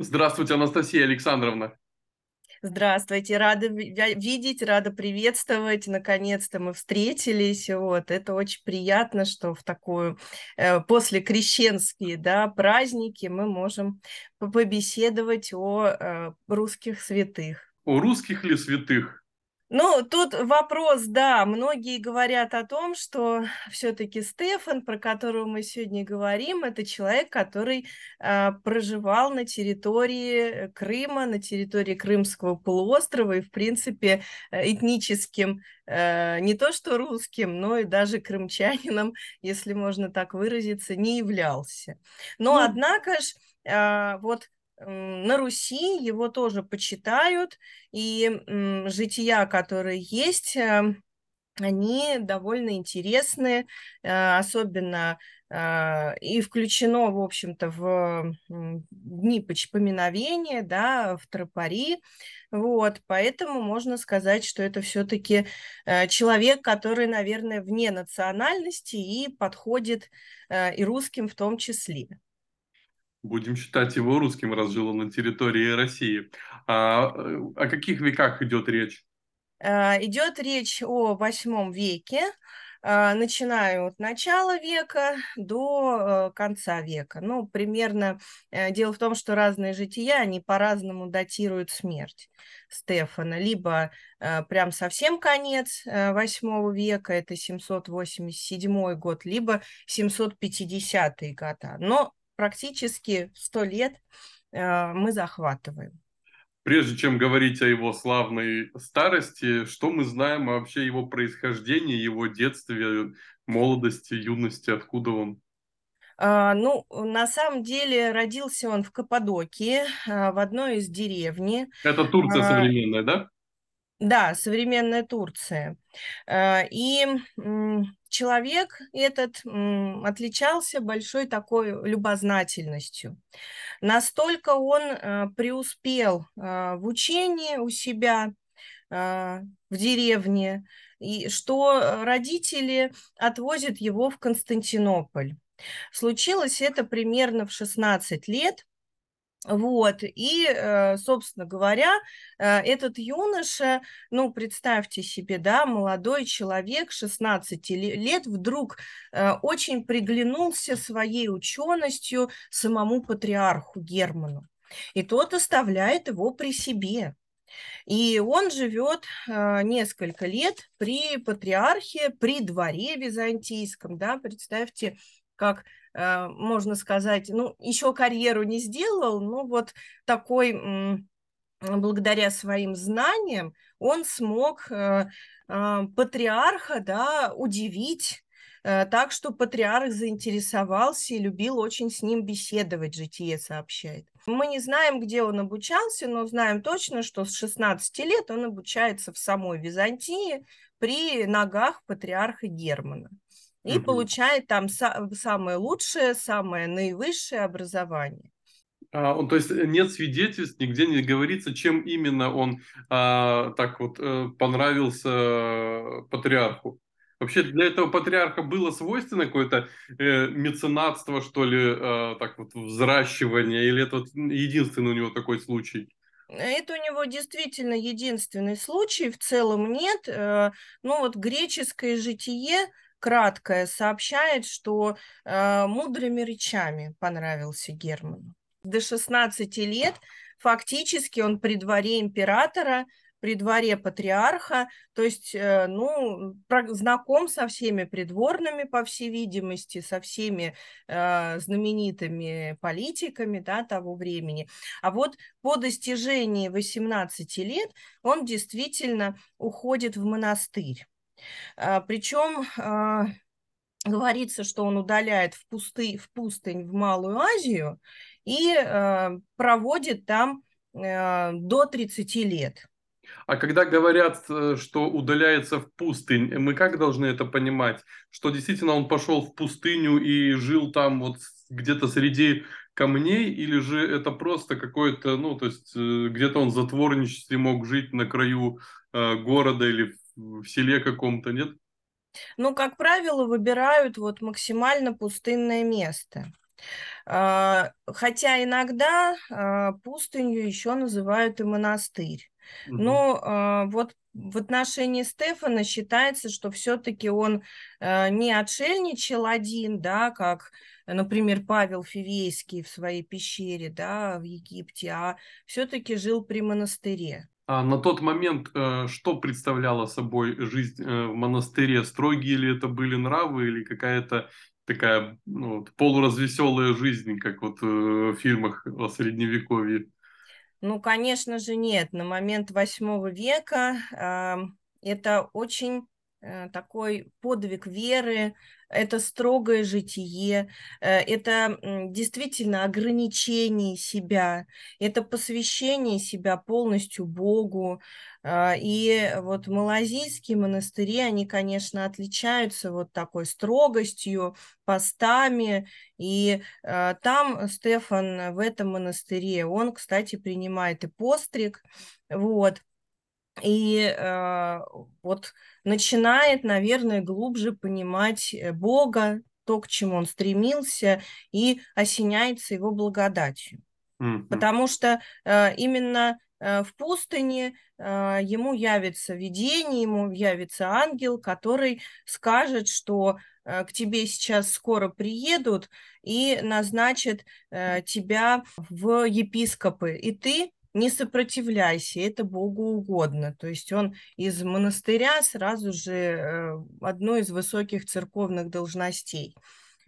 Здравствуйте, Анастасия Александровна. Здравствуйте, рада видеть, рада приветствовать. Наконец-то мы встретились. Вот это очень приятно, что в такую э, после крещенские да, праздники мы можем побеседовать о э, русских святых. О русских ли святых? Ну, тут вопрос, да, многие говорят о том, что все-таки Стефан, про которого мы сегодня говорим, это человек, который э, проживал на территории Крыма, на территории Крымского полуострова и, в принципе, э, этническим, э, не то что русским, но и даже крымчанином, если можно так выразиться, не являлся. Но, ну, однако ж, э, вот на Руси его тоже почитают, и жития, которые есть, э, они довольно интересны, э, особенно э, и включено, в общем-то, в дни поминовения, да, в тропари, вот, поэтому можно сказать, что это все-таки человек, который, наверное, вне национальности и подходит и русским в том числе. Будем считать его русским, раз жил он на территории России. А, о каких веках идет речь? А, идет речь о восьмом веке, а, начиная от начала века до э, конца века. Ну, примерно, э, дело в том, что разные жития, они по-разному датируют смерть Стефана. Либо э, прям совсем конец восьмого века, это 787 год, либо 750 года. Но практически сто лет э, мы захватываем. Прежде чем говорить о его славной старости, что мы знаем о вообще его происхождении, его детстве, молодости, юности, откуда он? А, ну, на самом деле родился он в Каппадокии, а, в одной из деревни. Это Турция а, современная, да? Да, современная Турция. Э, и человек этот отличался большой такой любознательностью. Настолько он э, преуспел э, в учении у себя в деревне, и что родители отвозят его в Константинополь. Случилось это примерно в 16 лет, вот, и, э, собственно говоря, э, этот юноша, ну, представьте себе, да, молодой человек, 16 лет, вдруг э, очень приглянулся своей ученостью самому патриарху Герману. И тот оставляет его при себе. И он живет несколько лет при патриархе, при дворе византийском, да, представьте, как можно сказать, ну, еще карьеру не сделал, но вот такой, благодаря своим знаниям, он смог э, э, патриарха, да, удивить, так что патриарх заинтересовался и любил очень с ним беседовать, житие сообщает. Мы не знаем, где он обучался, но знаем точно, что с 16 лет он обучается в самой Византии при ногах патриарха Германа и угу. получает там са- самое лучшее, самое наивысшее образование. А, он, то есть э, нет свидетельств, нигде не говорится, чем именно он а, так вот а, понравился э, патриарху. Вообще для этого патриарха было свойственно какое-то э, меценатство, что ли, э, так вот взращивание, или это вот единственный у него такой случай? Это у него действительно единственный случай, в целом нет. Ну вот греческое житие краткое сообщает, что э, мудрыми речами понравился Герману. До 16 лет фактически он при дворе императора, при дворе патриарха, то есть, э, ну, знаком со всеми придворными, по всей видимости, со всеми э, знаменитыми политиками да, того времени. А вот по достижении 18 лет он действительно уходит в монастырь. А, Причем а, говорится, что он удаляет в, пусты, в пустынь в Малую Азию и а, проводит там до 30 лет. А когда говорят, э, что удаляется в пустынь, мы как должны это понимать? Что действительно он пошел в пустыню и жил там вот где-то среди камней, или же это просто какое-то, ну, то есть э, где-то он в затворничестве мог жить на краю э, города или в селе каком-то, нет? Ну, как правило, выбирают вот максимально пустынное место. А, хотя иногда а, пустынью еще называют и монастырь. Угу. Но а, вот в отношении Стефана считается, что все-таки он не отшельничал один, да, как, например, Павел Фивейский в своей пещере, да, в Египте, а все-таки жил при монастыре. А на тот момент э, что представляла собой жизнь э, в монастыре? Строгие ли это были нравы или какая-то такая ну, полуразвеселая жизнь, как вот э, в фильмах о Средневековье? Ну, конечно же, нет. На момент восьмого века э, это очень э, такой подвиг веры, это строгое житие, э, это действительно ограничение себя, это посвящение себя полностью Богу. А, и вот малазийские монастыри, они, конечно, отличаются вот такой строгостью, постами. И а, там Стефан в этом монастыре, он, кстати, принимает и постриг, вот. И э, вот начинает, наверное, глубже понимать э, Бога, то, к чему он стремился, и осеняется его благодатью. Mm-hmm. Потому что э, именно э, в пустыне э, ему явится видение, ему явится ангел, который скажет, что э, к тебе сейчас скоро приедут и назначат э, тебя в епископы, и ты не сопротивляйся, это Богу угодно. То есть он из монастыря сразу же э, одной из высоких церковных должностей.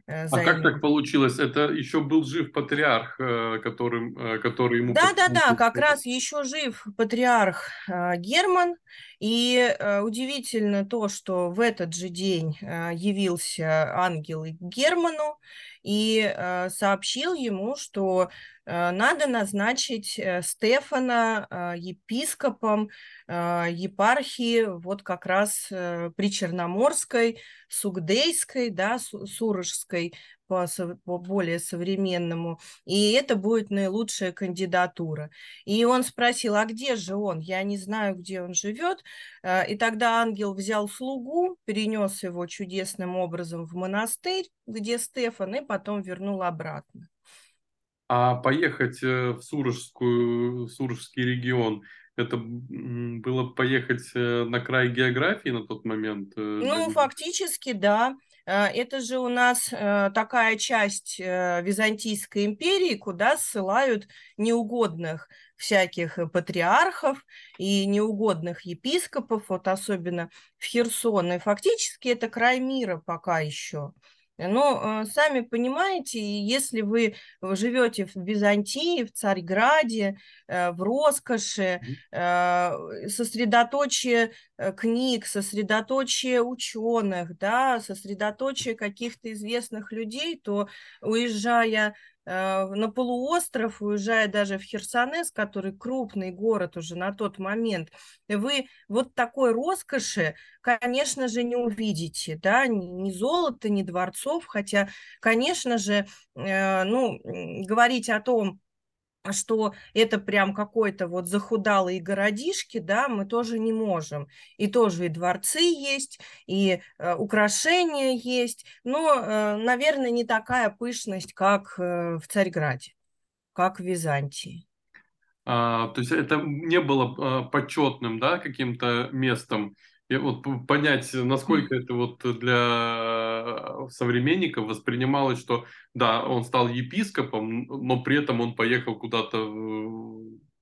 Э, а как так получилось? Это еще был жив патриарх, э, которым, который ему... Да, да, да, как раз еще жив патриарх Герман. И удивительно то, что в этот же день явился ангел Герману и сообщил ему, что Э, надо назначить э, Стефана э, епископом епархии вот как раз при Черноморской, Сугдейской, да, Сурожской по, по более современному, и это будет наилучшая кандидатура. И он спросил, а где же он? Я не знаю, где он живет. И тогда ангел взял слугу, перенес его чудесным образом в монастырь, где Стефан, и потом вернул обратно. А поехать э, в Сурожскую, Сурожский регион, это было поехать э, на край географии на тот момент? Э, ну, фактически, да. Это же у нас такая часть Византийской империи, куда ссылают неугодных всяких патриархов и неугодных епископов, вот особенно в Херсон. И фактически это край мира пока еще. Но сами понимаете, если вы живете в Византии, в Царьграде, э, в роскоши, э, сосредоточие э, книг, сосредоточие ученых, да, сосредоточие каких-то известных людей, то уезжая Э, на полуостров, уезжая даже в Херсонес, который крупный город уже на тот момент, вы вот такой роскоши, конечно же, не увидите, да, ни золота, ни дворцов, хотя, конечно же, э, ну, говорить о том, что это прям какой-то вот захудалые городишки, да, мы тоже не можем. И тоже и дворцы есть, и э, украшения есть, но, э, наверное, не такая пышность, как э, в Царьграде, как в Византии. А, то есть это не было а, почетным, да, каким-то местом, и вот понять, насколько это вот для современников воспринималось, что да, он стал епископом, но при этом он поехал куда-то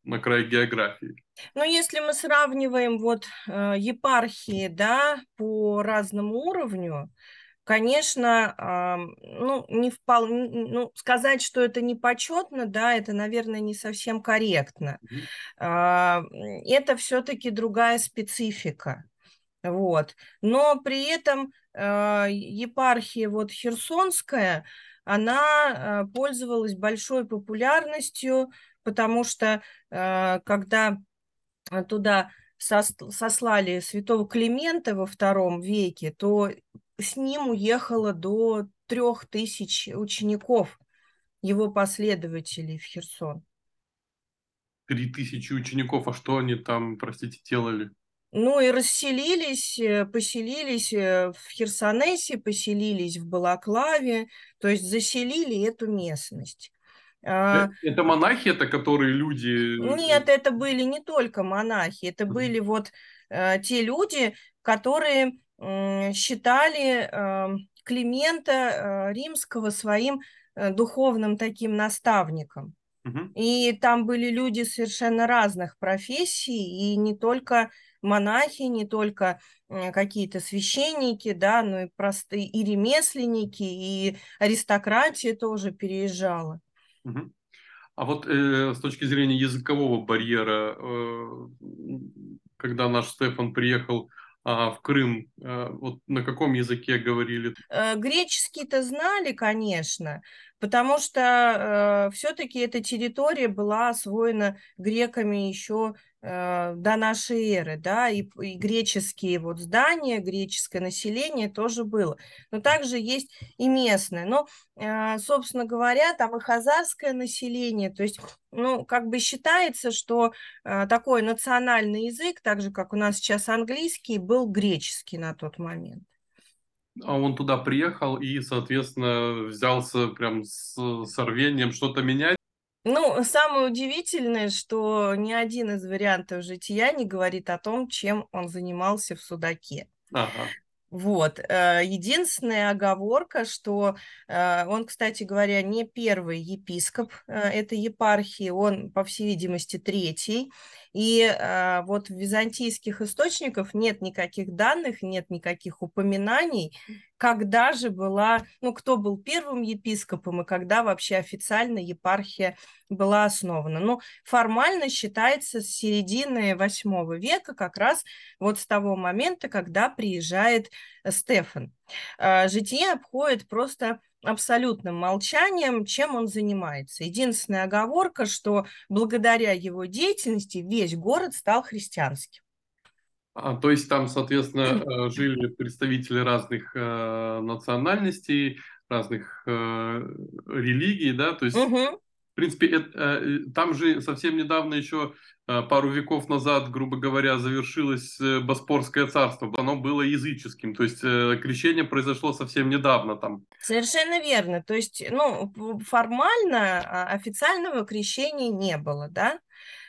на край географии. Ну, если мы сравниваем вот э, епархии, да, по разному уровню, конечно, э, ну, не вполне, ну, сказать, что это не почетно, да, это, наверное, не совсем корректно. Mm-hmm. Э, это все-таки другая специфика. Вот. Но при этом э, епархия вот Херсонская, она э, пользовалась большой популярностью, потому что э, когда туда сослали святого Климента во втором веке, то с ним уехало до трех тысяч учеников, его последователей в Херсон. Три тысячи учеников, а что они там, простите, делали? Ну и расселились, э, поселились э, в Херсонесе, поселились в Балаклаве, то есть заселили эту местность. А, это монахи, это которые люди? Нет, это были не только монахи, это были вот э, те люди, которые э, считали э, Климента э, Римского своим э, духовным таким наставником. И там были люди совершенно разных профессий, и не только монахи, не только какие-то священники, да, но и простые и ремесленники, и аристократия тоже переезжала. А вот э, с точки зрения языкового барьера, э, когда наш Стефан приехал э, в Крым, э, вот на каком языке говорили? Э, греческий-то знали, конечно, потому что э, все-таки эта территория была освоена греками еще э, до нашей эры, да, и, и греческие вот здания, греческое население тоже было. Но также есть и местное. Но, э, собственно говоря, там и хазарское население, то есть, ну, как бы считается, что э, такой национальный язык, так же, как у нас сейчас английский, был греческий на тот момент. А он туда приехал и, соответственно, взялся прям с, с рвением что-то менять. Ну, самое удивительное, что ни один из вариантов жития не говорит о том, чем он занимался в Судаке. Ага. Вот. Э, единственная оговорка, что э, он, кстати говоря, не первый епископ э, этой епархии, он, по всей видимости, третий. И вот в византийских источниках нет никаких данных, нет никаких упоминаний, когда же была, ну, кто был первым епископом и когда вообще официально епархия была основана. Ну, формально считается с середины восьмого века, как раз вот с того момента, когда приезжает Стефан. А, житие обходит просто абсолютным молчанием, чем он занимается. Единственная оговорка, что благодаря его деятельности весь город стал христианским. А, то есть там, соответственно, э, жили представители разных э, национальностей, разных э, религий, да, то есть, угу. Принципе, это, э, там же совсем недавно еще, э, пару веков назад, грубо говоря, завершилось э, Боспорское царство, оно было языческим, то есть э, крещение произошло совсем недавно там. Совершенно верно, то есть, ну, формально а, официального крещения не было, да,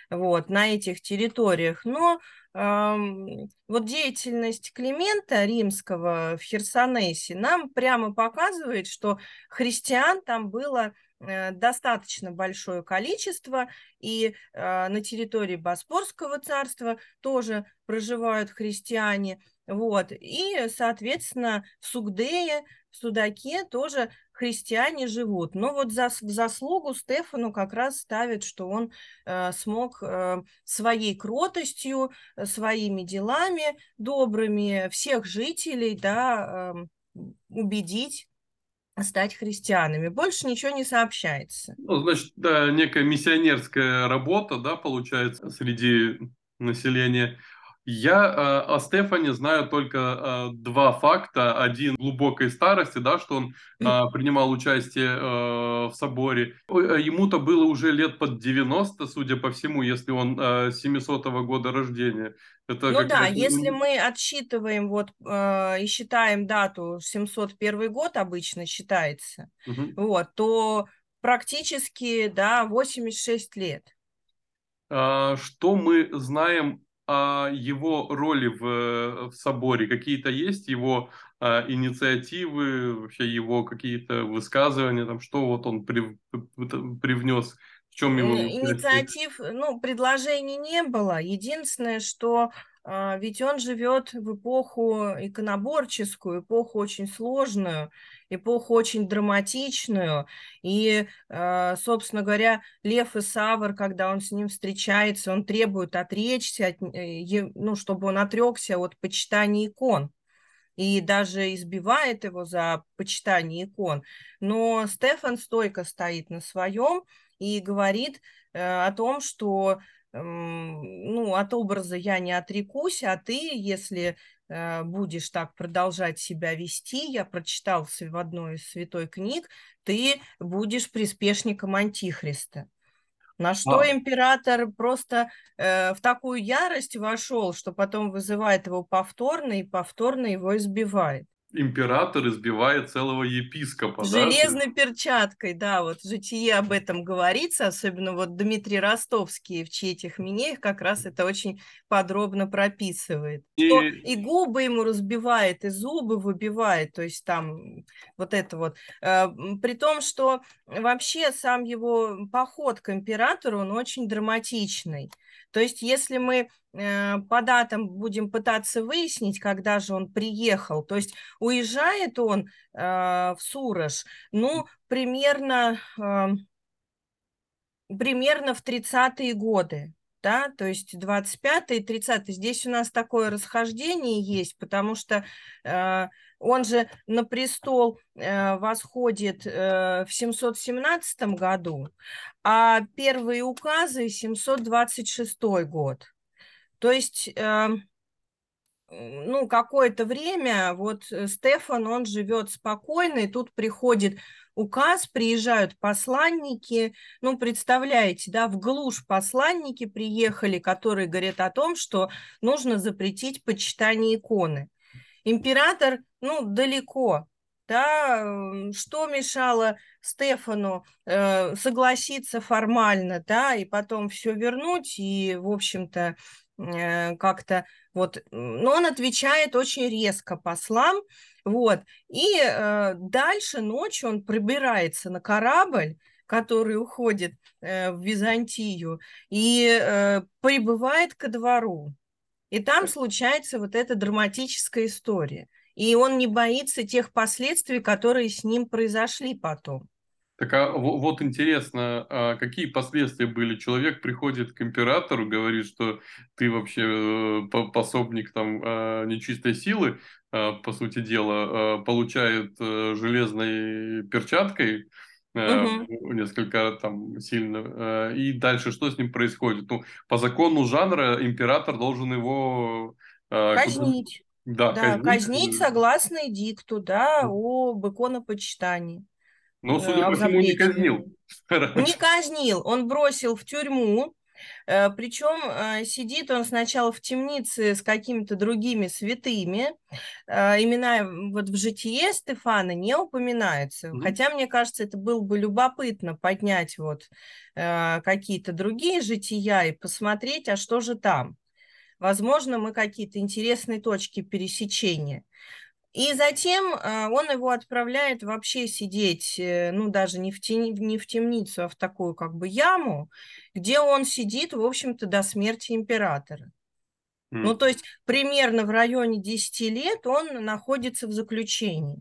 вот, на этих территориях, но вот деятельность Климента Римского в Херсонесе нам прямо показывает, что христиан там было э, достаточно большое количество, и э, на территории Боспорского царства тоже проживают христиане. Вот. И, соответственно, в Сугдее, в Судаке тоже христиане живут. Но вот за, в заслугу Стефану как раз ставят, что он э, смог э, своей кротостью, э, своими делами добрыми всех жителей да, э, убедить стать христианами. Больше ничего не сообщается. Ну, значит, да, некая миссионерская работа, да, получается, среди населения. Я э, о Стефане знаю только э, два факта. Один глубокой старости, да, что он э, принимал участие э, в соборе. Ему-то было уже лет под 90, судя по всему, если он э, 700 -го года рождения. Это ну да, если мы отсчитываем вот э, и считаем дату 701 год обычно считается, угу. вот, то практически, да, 86 лет. А, что мы знаем о его роли в, в соборе? Какие-то есть его а, инициативы, вообще его какие-то высказывания, там, что вот он при, привнес, в чем его... Инициатив, ну, предложений не было. Единственное, что а, ведь он живет в эпоху иконоборческую, эпоху очень сложную, эпоху очень драматичную. И, а, собственно говоря, Лев и Савр, когда он с ним встречается, он требует отречься, от, э, ну, чтобы он отрекся от почитания икон и даже избивает его за почитание икон. Но Стефан стойко стоит на своем и говорит э, о том, что ну, от образа я не отрекусь, а ты, если э, будешь так продолжать себя вести, я прочитал в одной из святой книг, ты будешь приспешником Антихриста. На что а. император просто э, в такую ярость вошел, что потом вызывает его повторно и повторно его избивает император избивает целого епископа. Железной да? перчаткой, да, вот в житие об этом говорится, особенно вот Дмитрий Ростовский в «Чьих минеях» как раз это очень подробно прописывает. И... Что и губы ему разбивает, и зубы выбивает, то есть там вот это вот. Э, при том, что вообще сам его поход к императору, он очень драматичный. То есть если мы э, по датам будем пытаться выяснить, когда же он приехал, то есть уезжает он э, в Сурож, ну, примерно, э, примерно в 30-е годы, да, то есть 25 и 30 Здесь у нас такое расхождение есть, потому что э, он же на престол э, восходит э, в 717 году, а первые указы 726 год. То есть, э, ну, какое-то время вот Стефан, он живет спокойно, и тут приходит указ, приезжают посланники, ну, представляете, да, в глушь посланники приехали, которые говорят о том, что нужно запретить почитание иконы. Император, ну, далеко, да, что мешало Стефану э, согласиться формально, да, и потом все вернуть, и, в общем-то, э, как-то вот, но он отвечает очень резко послам, вот, и э, дальше ночью он пробирается на корабль, который уходит э, в Византию, и э, прибывает ко двору. И там случается вот эта драматическая история. И он не боится тех последствий, которые с ним произошли потом. Так а вот интересно, а какие последствия были? Человек приходит к императору, говорит, что ты вообще э, пособник там а, нечистой силы, а, по сути дела, получает э, железной перчаткой, угу. несколько там сильно. И дальше что с ним происходит? Ну, по закону жанра император должен его... Казнить. Да, да казнить. казнить согласно эдикту, да, об иконопочитании. Ну, судя по всему, не казнил. Не казнил, он бросил в тюрьму, э, причем э, сидит он сначала в темнице с какими-то другими святыми. Э, имена вот в житие Стефана не упоминаются. Mm-hmm. Хотя, мне кажется, это было бы любопытно поднять вот какие-то другие жития и посмотреть, а что же там. Возможно, мы какие-то интересные точки пересечения. И затем он его отправляет вообще сидеть, ну, даже не в, тени, не в темницу, а в такую как бы яму, где он сидит, в общем-то, до смерти императора. Mm. Ну, то есть примерно в районе 10 лет он находится в заключении.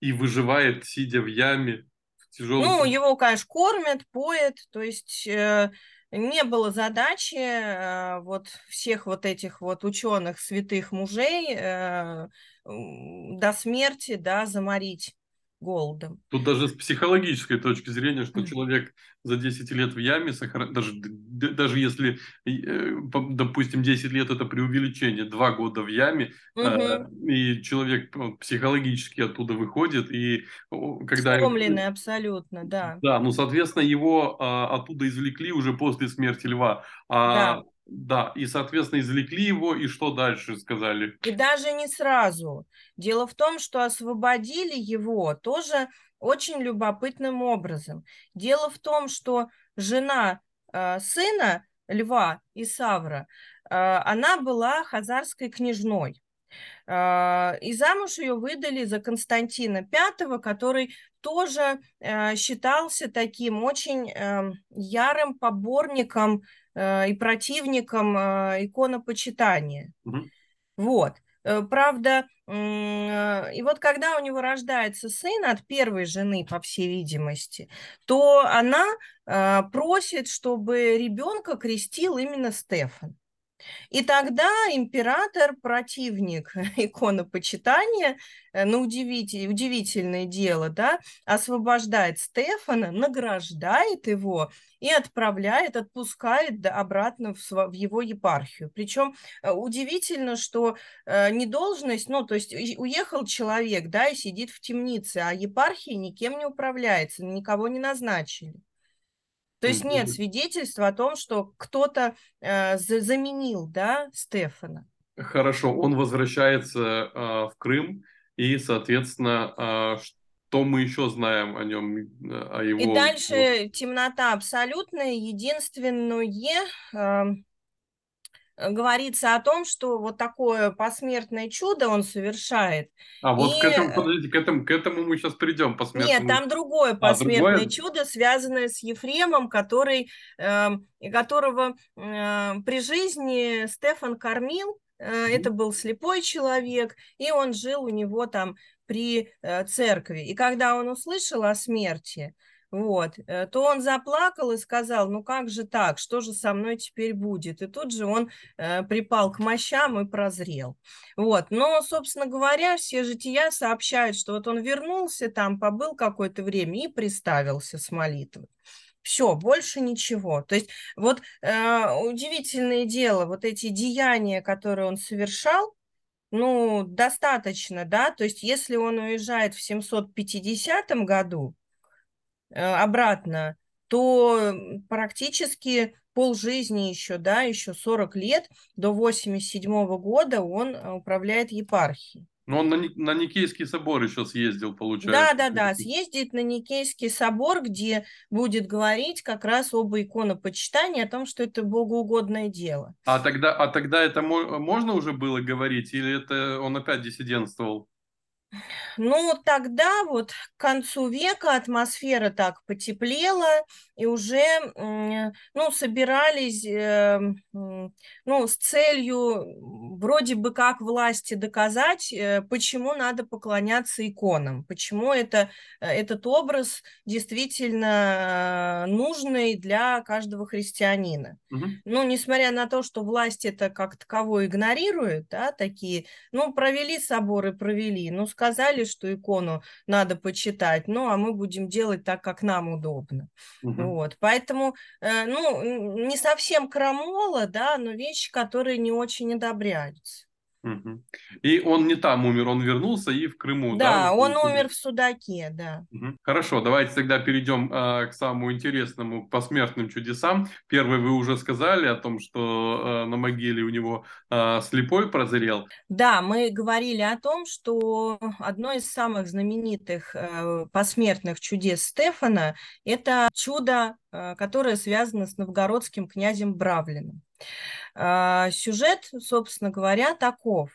И выживает, сидя в яме, в тяжелом... Ну, его, конечно, кормят, поят, то есть э, не было задачи э, вот всех вот этих вот ученых, святых мужей э, до смерти, да, заморить голодом. Тут даже с психологической точки зрения, что человек за 10 лет в яме, даже, даже если, э, допустим, 10 лет это преувеличение, 2 года в яме, угу. и человек психологически оттуда выходит, и когда... Сломленный абсолютно, да. Да, ну, соответственно, его а, оттуда извлекли уже после смерти льва. А да. Да, и, соответственно, извлекли его, и что дальше сказали? И даже не сразу. Дело в том, что освободили его тоже очень любопытным образом. Дело в том, что жена э, сына Льва Исавра, э, она была хазарской княжной. Э, и замуж ее выдали за Константина V, который тоже э, считался таким очень э, ярым поборником и противником э, иконопочитания. Угу. Вот. Э, правда, и вот когда у него рождается сын от первой жены, по всей видимости, то она просит, чтобы ребенка крестил именно Стефан. И тогда император, противник иконопочитания, э, ну, удивитель, удивительное дело, да, освобождает Стефана, награждает его и отправляет, отпускает обратно в, в его епархию. Причем э, удивительно, что э, не должность, ну, то есть уехал человек, да, и сидит в темнице, а епархия никем не управляется, никого не назначили. То есть нет свидетельства о том, что кто-то э, заменил, да, Стефана. Хорошо, он возвращается э, в Крым, и, соответственно, э, что мы еще знаем о нем, о его... И дальше темнота абсолютная, единственное, э, говорится о том, что вот такое посмертное чудо он совершает. А вот и... к этому, подождите, к этому, к этому мы сейчас придем. Посмертному... Нет, там другое посмертное а, другое? чудо, связанное с Ефремом, который, э, которого э, при жизни Стефан кормил, э, это был слепой человек, и он жил у него там при э, церкви. И когда он услышал о смерти, вот, э, то он заплакал и сказал, ну как же так, что же со мной теперь будет? И тут же он э, припал к мощам и прозрел. Вот, но, собственно говоря, все жития сообщают, что вот он вернулся там, побыл какое-то время и приставился с молитвой. Все, больше ничего. То есть вот э, удивительное дело, вот эти деяния, которые он совершал, ну, достаточно, да, то есть если он уезжает в 750 году, обратно, то практически полжизни еще, да, еще 40 лет, до 87 -го года он э, управляет епархией. Но он на, на Никейский собор еще съездил, получается. Да, да, да, съездит на Никейский собор, где будет говорить как раз об иконопочитании, о том, что это богоугодное дело. А тогда, а тогда это можно уже было говорить, или это он опять диссидентствовал? Ну, тогда вот к концу века атмосфера так потеплела, и уже, ну, собирались, эм, ну, с целью вроде бы как власти доказать, э, почему надо поклоняться иконам, почему это, э, этот образ действительно нужный для каждого христианина. Угу. Ну, несмотря на то, что власть это как таково игнорирует, да, такие, ну, провели соборы, провели, ну, сказали, что икону надо почитать, ну, а мы будем делать так, как нам удобно. Угу. Вот, поэтому, э, ну, не совсем крамола, да, но вещи, которые не очень одобряются. Угу. И он не там умер, он вернулся и в Крыму. Да, да он умер в Судаке, да. Угу. Хорошо, давайте тогда перейдем э, к самому интересному, к посмертным чудесам. Первый вы уже сказали о том, что э, на могиле у него э, слепой прозрел. Да, мы говорили о том, что одно из самых знаменитых э, посмертных чудес Стефана – это чудо, э, которое связано с новгородским князем Бравлиным. А, сюжет, собственно говоря, таков,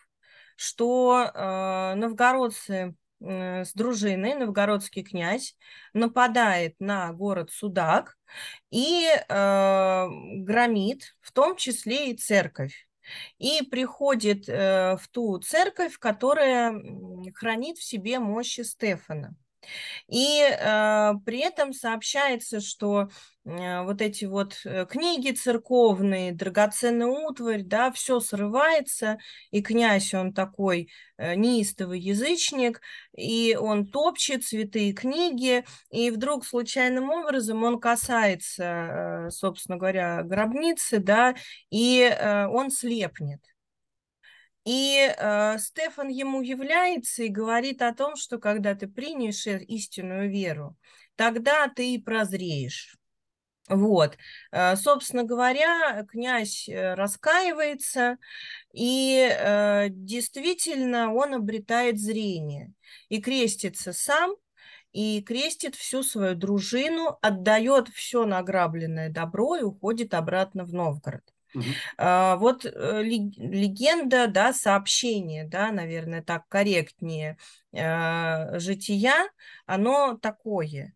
что а, новгородцы с дружиной, новгородский князь, нападает на город Судак и э, громит, в том числе и церковь. И приходит э, в ту церковь, которая хранит в себе мощи Стефана. И э, при этом сообщается, что э, вот эти вот э, книги церковные, драгоценный утварь, да, все срывается, и князь, он такой э, неистовый язычник, и он топчет святые книги, и вдруг случайным образом он касается, э, собственно говоря, гробницы, да, и э, он слепнет. И э, Стефан ему является и говорит о том, что когда ты принешь истинную веру, тогда ты и прозреешь. Вот, э, собственно говоря, князь э, раскаивается, и э, действительно он обретает зрение и крестится сам, и крестит всю свою дружину, отдает все награбленное добро и уходит обратно в Новгород. А, вот э, легенда, да, сообщение, да, наверное, так корректнее а, жития, оно такое.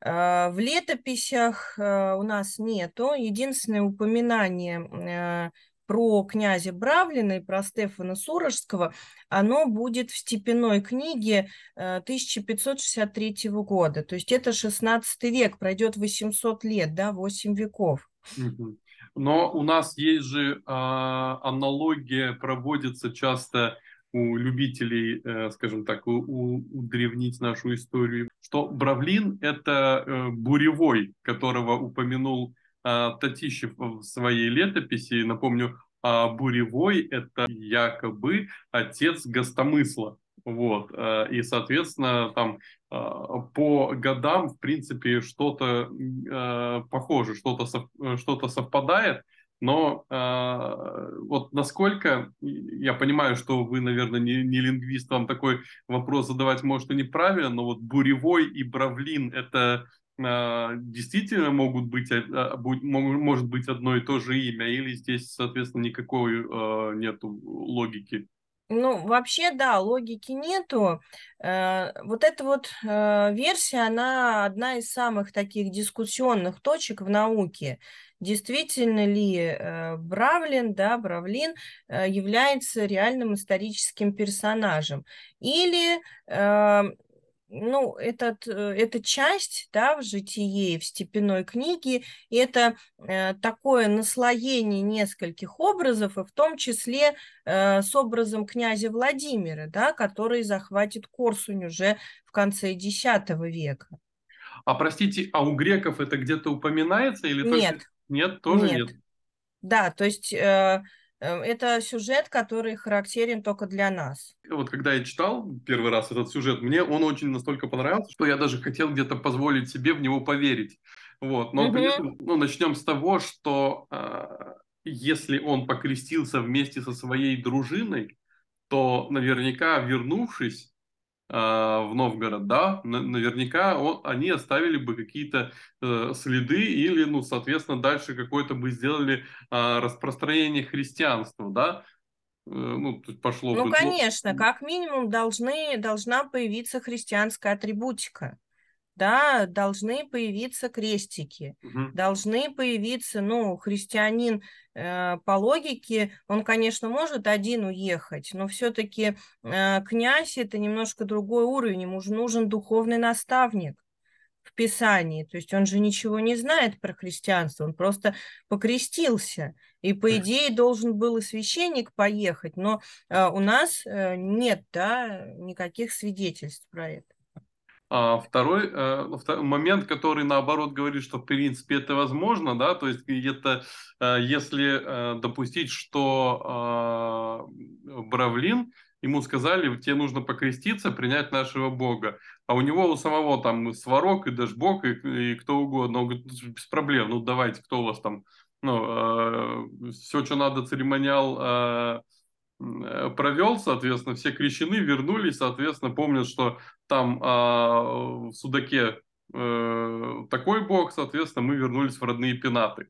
А, в летописях у нас нету. Единственное упоминание про князя Бравлина и про Стефана Сурожского, оно будет в степенной книге 1563 года. То есть это 16 век, пройдет 800 лет, да, 8 веков. Угу. Но у нас есть же а, аналогия, проводится часто у любителей, э, скажем так, удревнить нашу историю, что Бравлин – это э, буревой, которого упомянул э, Татищев в своей летописи. Напомню, а буревой – это якобы отец гостомысла. Вот. Э, и, соответственно, там э, по годам, в принципе, что-то э, похоже, что-то что совпадает, но вот насколько, я понимаю, что вы, наверное, не, не лингвист, вам такой вопрос задавать может и неправильно, но вот буревой и бравлин – это действительно могут быть, может быть одно и то же имя, или здесь, соответственно, никакой нету логики? Ну, вообще, да, логики нету. Э, вот эта вот э, версия, она одна из самых таких дискуссионных точек в науке. Действительно ли э, Бравлин, да, Бравлин является реальным историческим персонажем? Или ну, этот, э, эта часть да, в житии, в степенной книге, это э, такое наслоение нескольких образов, и в том числе э, с образом князя Владимира, да, который захватит Корсунь уже в конце X века. А простите, а у греков это где-то упоминается или нет. только... Нет, тоже нет. нет. Да, то есть э, это сюжет, который характерен только для нас. Вот когда я читал первый раз этот сюжет, мне он очень настолько понравился, что я даже хотел где-то позволить себе в него поверить. Вот. Но угу. ну, начнем с того, что э, если он покрестился вместе со своей дружиной, то наверняка, вернувшись, в Новгород, да, наверняка он, они оставили бы какие-то э, следы или, ну, соответственно, дальше какое-то бы сделали э, распространение христианства, да, э, ну, пошло ну, бы... конечно, как минимум должны, должна появиться христианская атрибутика да, должны появиться крестики, угу. должны появиться, ну, христианин э, по логике, он, конечно, может один уехать, но все-таки э, князь это немножко другой уровень, ему же нужен духовный наставник в Писании, то есть он же ничего не знает про христианство, он просто покрестился, и по идее должен был и священник поехать, но э, у нас э, нет, да, никаких свидетельств про это. А второй э, момент, который наоборот говорит, что в принципе это возможно, да, то есть это э, если э, допустить, что Бравлин, ему сказали, тебе нужно покреститься, принять нашего Бога, а у него у самого там сварок и дашбог и, и кто угодно, он говорит, без проблем, ну давайте, кто у вас там, ну, все, что надо, церемониал Э, провел, соответственно, все крещены, вернулись, соответственно, помнят, что там а, в Судаке э, такой бог, соответственно, мы вернулись в родные пенаты.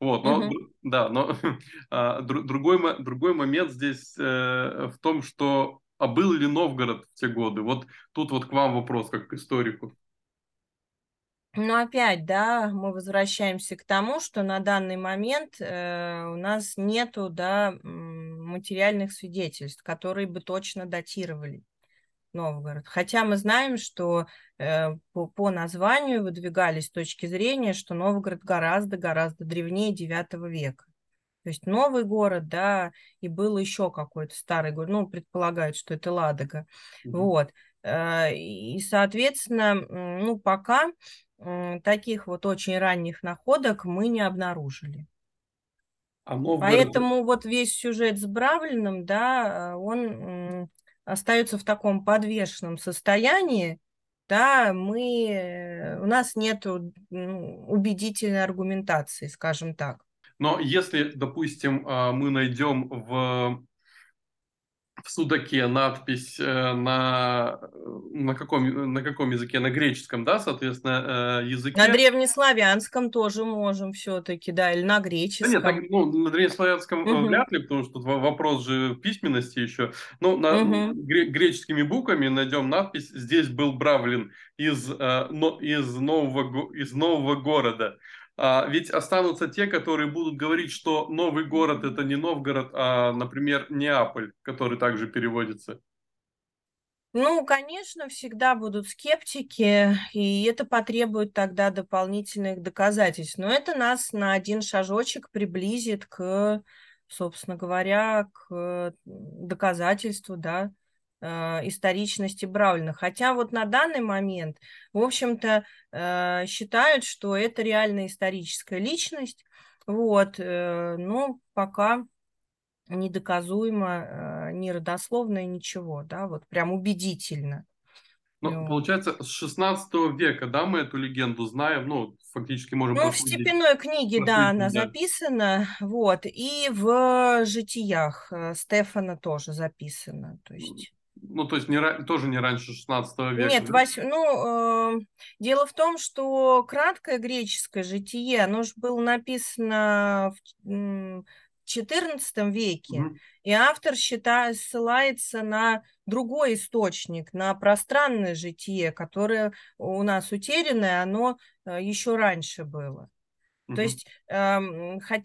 Вот, но, угу. да, но а, другой, другой момент здесь э, в том, что а был ли Новгород в те годы? Вот тут вот к вам вопрос, как к историку. Но опять, да, мы возвращаемся к тому, что на данный момент э, у нас нету, да, материальных свидетельств, которые бы точно датировали Новгород. Хотя мы знаем, что э, по, по названию выдвигались точки зрения, что Новгород гораздо-гораздо древнее IX века. То есть новый город, да, и был еще какой-то старый город, ну, предполагают, что это Ладога. Mm-hmm. Вот. Э, и, соответственно, ну, пока таких вот очень ранних находок мы не обнаружили. Новгород... Поэтому вот весь сюжет с Бравлиным, да, он остается в таком подвешенном состоянии, да, мы, э, у нас нет убедительной аргументации, скажем так. Но если, допустим, а, мы найдем в в судаке надпись э, на, на, каком, на каком языке? На греческом, да, соответственно, э, языке. На древнеславянском тоже можем все-таки, да, или на греческом. Да нет, так, ну, на древнеславянском угу. вряд ли, потому что вопрос же письменности еще. Но на угу. греческими буквами найдем надпись «Здесь был Бравлин из, из, нового, из нового города». А, ведь останутся те, которые будут говорить, что новый город это не Новгород, а, например, Неаполь, который также переводится. Ну, конечно, всегда будут скептики, и это потребует тогда дополнительных доказательств. Но это нас на один шажочек приблизит к, собственно говоря, к доказательству, да, историчности Браулина. Хотя вот на данный момент, в общем-то, э, считают, что это реальная историческая личность. Вот, э, но пока недоказуемо ни родословная, ничего, да, вот прям убедительно. Ну, ну, получается, с 16 века, да, мы эту легенду знаем, ну, фактически можем... Ну, в степенной книге, да, она да. записана, вот, и в житиях э, Стефана тоже записана, то есть... Ну, то есть не, тоже не раньше 16 века. Нет, вось, ну, э, дело в том, что краткое греческое житие, оно же было написано в, XIV веке, mm-hmm. и автор считает, ссылается на другой источник, на пространное житие, которое у нас утерянное, оно э, еще раньше было. То есть э,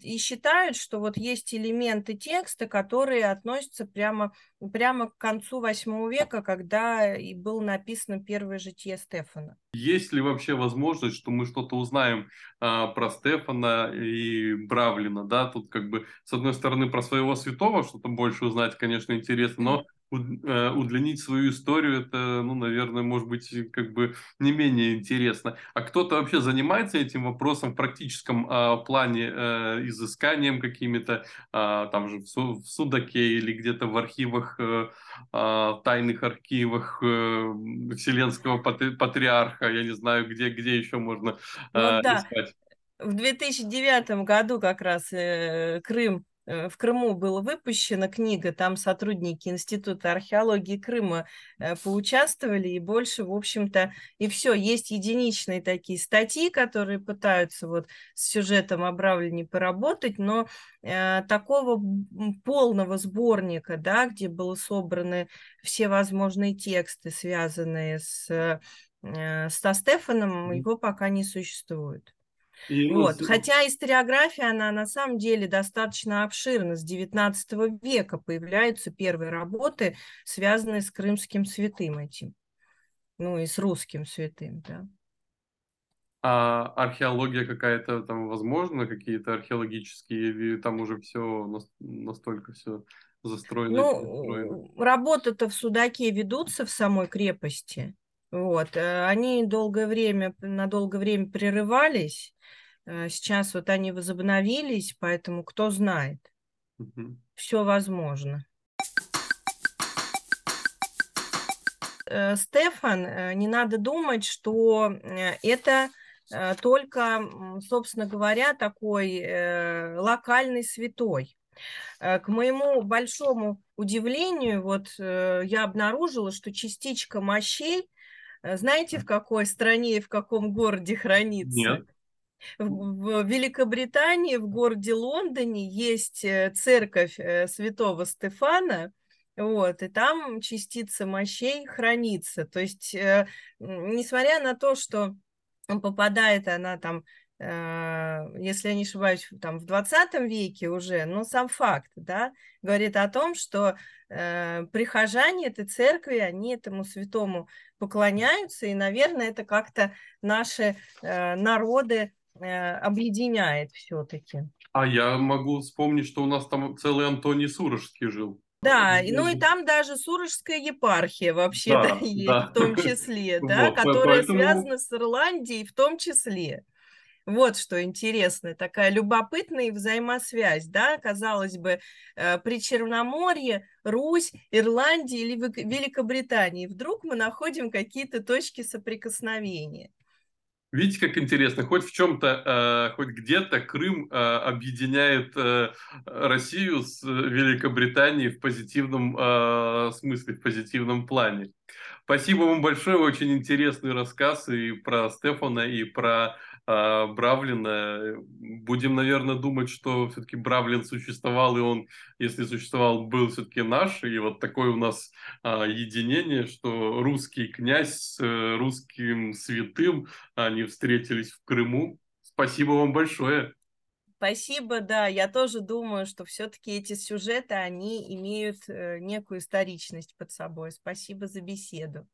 и считают, что вот есть элементы текста, которые относятся прямо, прямо к концу восьмого века, когда и было написано первое житие Стефана. Есть ли вообще возможность, что мы что-то узнаем а, про Стефана и Бравлина, да, тут как бы с одной стороны про своего святого что-то больше узнать, конечно, интересно, но удлинить свою историю, это, ну, наверное, может быть, как бы не менее интересно. А кто-то вообще занимается этим вопросом в практическом а, плане, а, изысканием какими-то, а, там же в, Су в Судаке или где-то в архивах, а, а, тайных архивах а, Вселенского патриарха, я не знаю, где, где еще можно а, ну, да. искать. В 2009 году как раз э, Крым Э, в Крыму была выпущена книга, там сотрудники Института археологии Крыма э, поучаствовали, и больше, в общем-то, и все. Есть единичные такие статьи, которые пытаются вот с сюжетом обравленней поработать, но э, такого полного сборника, да, где были собраны все возможные тексты, связанные с, э, со Стефаном, его пока не существует. И, вот. Хотя историография, она на самом деле достаточно обширна. С XIX века появляются первые работы, связанные с крымским святым этим. Ну и с русским святым, да. А археология какая-то там возможно, какие-то археологические, или там уже все настолько все застроено? Ну, работы-то в Судаке ведутся в самой крепости. Вот. Э, они долгое время, на долгое время прерывались, Э, сейчас вот они возобновились, поэтому кто знает. Угу. Все возможно. Э, Стефан, не надо думать, что это только, собственно говоря, такой локальный святой. К моему большому удивлению, вот я обнаружила, что частичка мощей, знаете, в какой стране и в каком городе хранится? Нет. В Великобритании, в городе Лондоне, есть э, церковь э, святого Стефана, вот, и там частица мощей хранится. То есть, э, несмотря на то, что попадает она там, если я не ошибаюсь, там в 20 веке уже, но сам факт, да, говорит о том, что прихожане этой церкви, они этому святому поклоняются, и, наверное, это как-то наши народы Э, объединяет все-таки. А я могу вспомнить, что у нас там целый Антоний Сурожский жил. Да, ну и там даже Сурожская епархия вообще да, да, есть, да. в том числе, да, вот, которая поэтому... связана с Ирландией в том числе. Вот что интересно, такая любопытная взаимосвязь, да, казалось бы, э, при Черноморье, Русь, Ирландия или Великобритании. Вдруг мы находим какие-то точки соприкосновения. Видите, как интересно, хоть в чем-то, э, хоть где-то Крым э, объединяет Россию с Великобританией в позитивном смысле, в позитивном плане. Спасибо вам большое, очень интересный рассказ и про Стефана, и про а, Бравлина. Будем, наверное, думать, что все-таки Бравлин существовал, и он, если существовал, был все-таки наш. И вот такое у нас а, единение, что русский князь с э, русским святым, они встретились в Крыму. Спасибо вам большое. Спасибо, да, я тоже думаю, что все-таки эти сюжеты, они имеют э, некую историчность под собой. Спасибо за беседу.